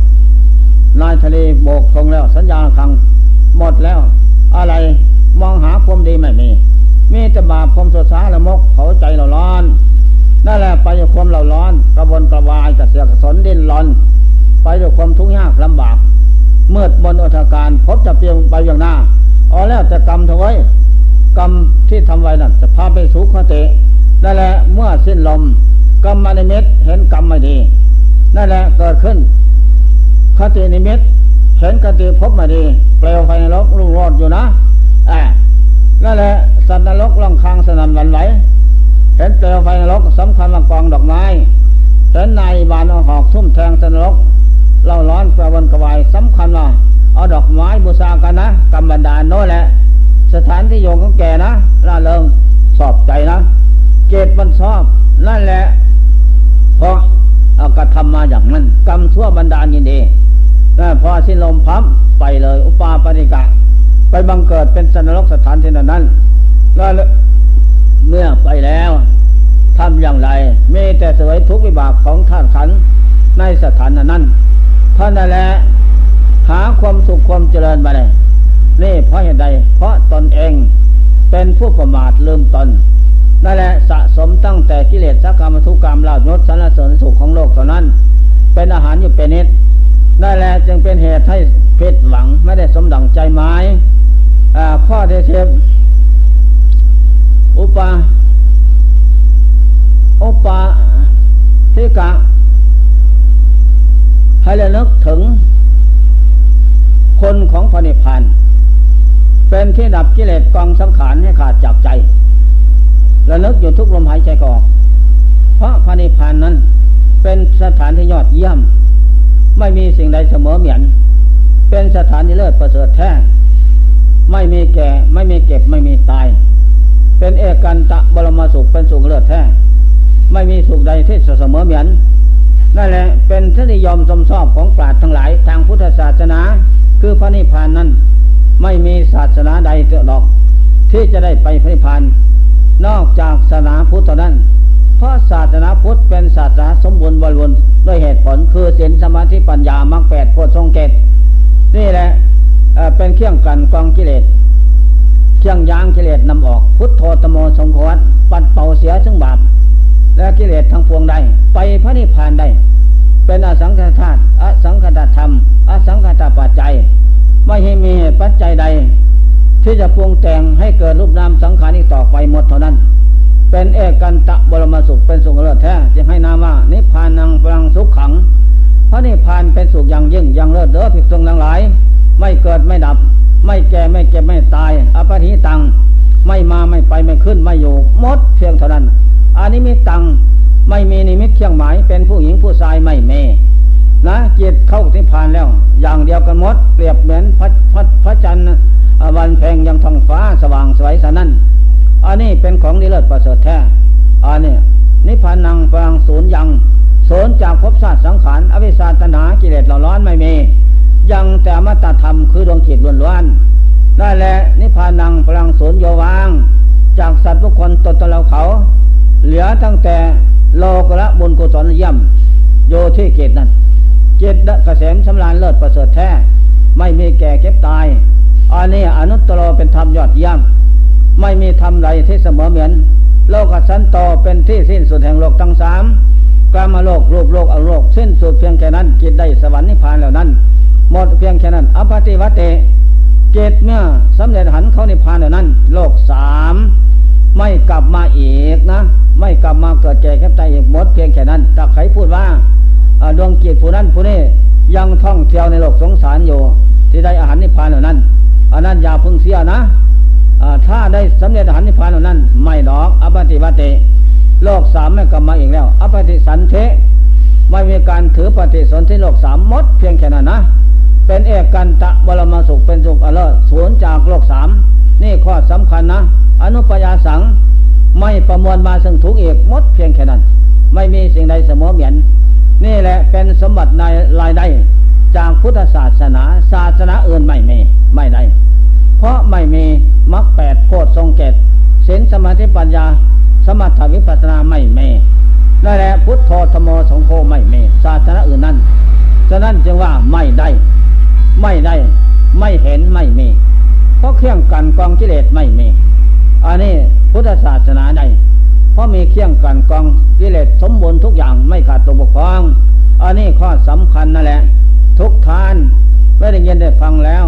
นายทะเลโบกทงแล้ว สัญญาคังหมดแล้ว อะไรมองหาความดีไม่มี มีแต่บาปความสสาละมกเผาใจเราร้อนนั่นแหละไปความเราร้อนกระวนกระวายก อกระสนดิ้นรนไปด้วยความทุกข์ยากลำบากเมื่อบนอุทาการพบจะเปลี่ยนไปอย่างหน้าเอาแล้วแต่กรรมเถอะไว้กรรมที่ทำไว้นั่นจะพาไปสุขเตนั่นแหละเมื่อสิ้นลมกรรมในเม็ดเห็นกรรมไม่ดีนั่นแหละเกิดขึ้นคตินิมิตเห็นคติพบมาดีเปลวไฟนรกรุ่งโรดอยู่นะอ่านั่นแหละสัตว์นรกล่องคางสนั่นวันไหวเห็นเปลวไฟนรกสำคัญมากองดอกไม้ เห็นนายบานเอาหอกทุ่มแทงสนรกเล่าร้อนกระวนกระวายสำคัญว่าเอาดอกไม้บูชากันนะกรรมบันดาลโน้แหละ สถานที่โยงของแกนะล่าเริงสอบใจนะเกตมันชอบนั่นแหละ เพราะเอากระทำมาอย่างนั้นกรรมชั่วบันดาลยินดีพอสิ้นลมพับไปเลย อุปาปริกะ ไปบังเกิดเป็นสนนรกสถานที่นั้นแล้วเมื่อไปแล้ว ทำอย่างไรมีแต่สวยทุกวิบากของท่านขันในสถานนั้นท่านนั่นแหละหาความสุขความเจริญมาเลยนี่เพราะเหตุใด เพราะตนเองเป็นผู้ประมาทลืมตนนั่นแหละสะสมตั้งแต่กิเลสสักกรรมทุกกรรมลาบยศสารเสริญสุขของโลกเท่านั้น เป็นอาหารอยู่เป็นนิดนั่นแหละจึงเป็นเหตุให้ผิดหวังไม่ได้สมดังใจหมายข้อเทเทบอุปา อุปาทิกะ ให้ระลึกถึง คนของพระนิพพานเป็นที่ดับกิเลสกองสังขารให้ขาดจากใจระลึกอยู่ทุกลมหายใจก็ออก เพราะพระนิพพานนั้น เป็นสถานที่ยอดเยี่ยม ไม่มีสิ่งใดเสมอเหมือน เป็นสถานที่เลิศประเสริฐแท้ ไม่มีแก่ ไม่มีเก็บ ไม่มีตาย เป็นเอกันตะบรมสุข เป็นสุขเลิศแท้ ไม่มีสุขใดที่เสมอเหมือนนั่นแหละเป็นทนิยมสมชอบของปราชญ์ทั้งหลายทางพุทธศาสนา คือพระนิพพานนั้น ไม่มีศาสนาใดเตอดอก ที่จะได้ไปพระนิพพานนอกจากศาสนาพุทธนั้น เพราะศาสนาพุทธเป็นศาสนาสมบูรณ์บริบูรณ์ด้วยเหตุผลคือศีลสมาธิปัญญามรรคแปดโพชงเกตนี่แหละเป็นเครื่องกันกองกิเลสเครื่องยางกิเลสนำออก พุทโธตโมสงโฆปัดเป่าเสียซึ่งบาป และกิเลสทั้งพวงได้ไปพระนิพพานได้ เป็นอสังขตธาตุอสังขตธรรม อสังขตปัจจัย ไม่ให้มีปัจจัยใด ที่จะปรุงแต่งให้เกิดรูปนามสังขารนี้ต่อไปหมดเท่านั้น เป็นเอกันตะบรมสุขเป็นสุขเลิศแท้จึงให้นามว่านิพพานังพลังสุขขังพระนิพพานเป็นสุขอย่างยิ่งอย่างเลิศเด้อผิดทรงทั้งหลาย ไม่เกิดไม่ดับ ไม่แก่ไม่เก็บไม่ตายอปฏิตังไม่มาไม่ไปไม่ขึ้นไม่อยู่หมดเพียงเท่านั้น อันนี้มีตังไม่มีนิมิตเครื่องหมาย เป็นผู้หญิงผู้ชายไม่เมนะจิตเข้านิพพานแล้ว อย่างเดียวกันหมด เปรียบเหมือนพระพระพระจันทร์วันเพ็งยังท้องฟ้าสว่างสวยสนั่นอันนี้เป็นของดีเลิศประเสริฐแท้อันนี้นิพพานังฟังศูนย์ยังศูนย์จากภพชาติสังขารอวิชาตนากิเลสเหล่าร้อนไม่มี ยังแต่มตธรรมคือดวงจิตล้วนๆได้แหละนิพพานังพลังศูนย์โยวาง จากสัตว์ทุกคนตนตนเราเขา เหลือตั้งแต่โลกละบุญกุศลเยี่ยมโยที่เกตนั้น เจตเกษมชำลานเลิศประเสริฐแท้ ไม่มีแก่เก็บตาย อันนี้อนุตตรเป็นธรรมยอดเยี่ยมไม่มีธรรมใดที่เสมอเหมือน โลกสันโตเป็นที่สิ้นสุดแห่งโลกทั้งสามกามโลกรูปโลกอโลกสิ้นสุดเพียงแค่นั้นจิตได้สวรรค์นิพพานแล้วนั้น หมดเพียงแค่นั้นอปฏิวัติเจตเมื่อสำเร็จหันเข้านิพพานแล้วนั้น โลกสาม ไม่กลับมาอีกนะ ไม่กลับมาเกิดแก่แค่ตายอีกหมดเพียงแค่นั้นถ้าใครพูดว่าดวงกิจผู้นั้นผู้นี้ยังท่องเที่ยวในโลกสงสารอยู่ที่ได้อาหารนิพพานเหล่านั้นอันนั้นอย่าพึ่งเสียนะถ้าได้สำเร็จอาหารนิพพานเหล่านั้น ไม่ดอกอปฏิวัติโลกสามไม่กลับมาอีกแล้วอปฏิสันเทไม่มีการถือปฏิสนธิโลกสามมดเพียงแค่นั้นนะ เป็นเอกกันตะบรมสุขเป็นสุขอเลิศสวนจากโลกสามนี่ข้อสำคัญนะ อนุปยาสังไม่ประมวลมาซึ่งทุกเอกมดเพียงแค่นั้น ไม่มีสิ่งใดเสมอเหมือน นี่แหละเป็นสมบัติในรายได้จากพุทธศาสนาศาสนาอื่นไม่มีไม่ได้ เพราะไม่มีมรรคแปดโพชทรงเกตศีลสมาธิปัญญา สมถวิปัสนาไม่มีนั่นแหละพุทโธธโมสงโฆไม่มีศาสนาอื่นนั้นฉะนั้นจึงว่าไม่ได้ ไม่ได้ ไม่เห็นไม่มี เพราะเครื่องกันกองกิเลสไม่มี อันนี้พุทธศาสนาใดเพราะมีเครื่องกันกองกิเลสสมบูรณ์ทุกอย่างไม่ขาดตกบกพร่อง อันนี้ข้อสำคัญนั่นแหละ ทุกทานไม่ได้ยินได้ฟังแล้ว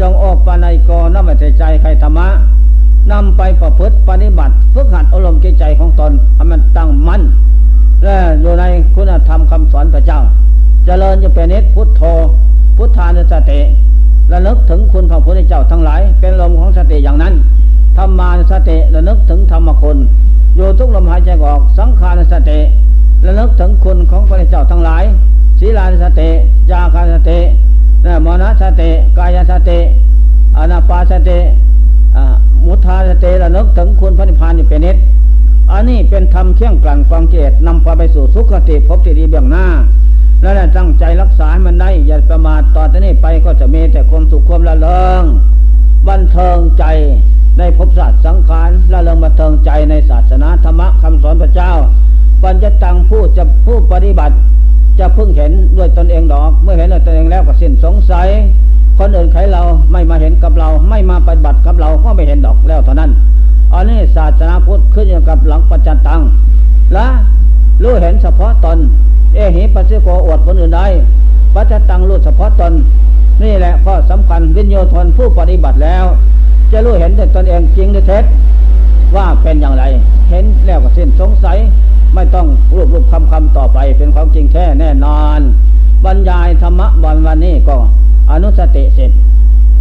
จงโอปานายกน้ำใจใจใครธรรมะนำไปประพฤติปฏิบัติฝึกหัดอารมณ์ใจของตนให้มันตั้งมั่นและอยู่ในคุณธรรมคำสอนพระเจ้าจเจริญจะเป็นนิสพุทโธ พุทธานุสติระลึกถึงคุณพระพุทธเจ้าทั้งหลาย เป็นลมของสติอย่างนั้น รรมานุสติระลึกถึงธรรมคุณอยู่ทุกลมหายใจออก สังขารสติระลึกถึงคุณของพระเจ้าทั้งหลายศีลานสติยาคาสติมรณสติกายสติอนาปาสติมุทาสติระลึกถึงคุณพระนิพพานนี่เป็นนิดอันนี้เป็นธรรมเที่ยงกลั่นกองเกตนำพาไปสู่สุขติภพที่ดีเบื้องหน้า แล้วตั้งใจรักษาให้มันได้ อย่าประมาทต่อจากนี้ไปก็จะมีแต่ความสุขความละเลงบันเทิงใจ ในภพศาสตร์สังขารละเริงบันเทิงใจในศาสนาธรรมะคำสอนพระเจ้า ปัญจตังผู้จะผู้ปฏิบัติ จะพึ่งเห็นด้วยตนเองดอก เมื่อเห็นด้วยตนเองแล้วก็สิ้นสงสัย คนอื่นใครเราไม่มาเห็นกับเรา ไม่มาปฏิบัติกับเราก็ไม่เห็นดอกแล้วเท่านั้นอันนี้ศาสนาพุทธขึ้นอยู่กับหลังปัจจันตังและรู้เห็นเฉพาะตน เอหิปัสสิโกอวดคนอื่นได้ปัจจตังรู้เฉพาะตน นี่แหละข้อสำคัญวิญโยทนผู้ปฏิบัติแล้ว จะรู้เห็นแต่ตนเองจริงหรือเท็จว่าเป็นอย่างไร เห็นแล้วก็สิ้นสงสัย ไม่ต้องรูปรูปคำคำต่อไปเป็นความจริงแท้แน่นอน บรรยายธรรมะวันวันนี้ก็อนุสติเสร็จ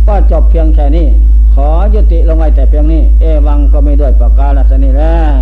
ก็จบเพียงแค่นี้ ขอยุติลงไว้แต่เพียงนี้ เอวังก็ไม่ด้วยประกาศนีแล้ว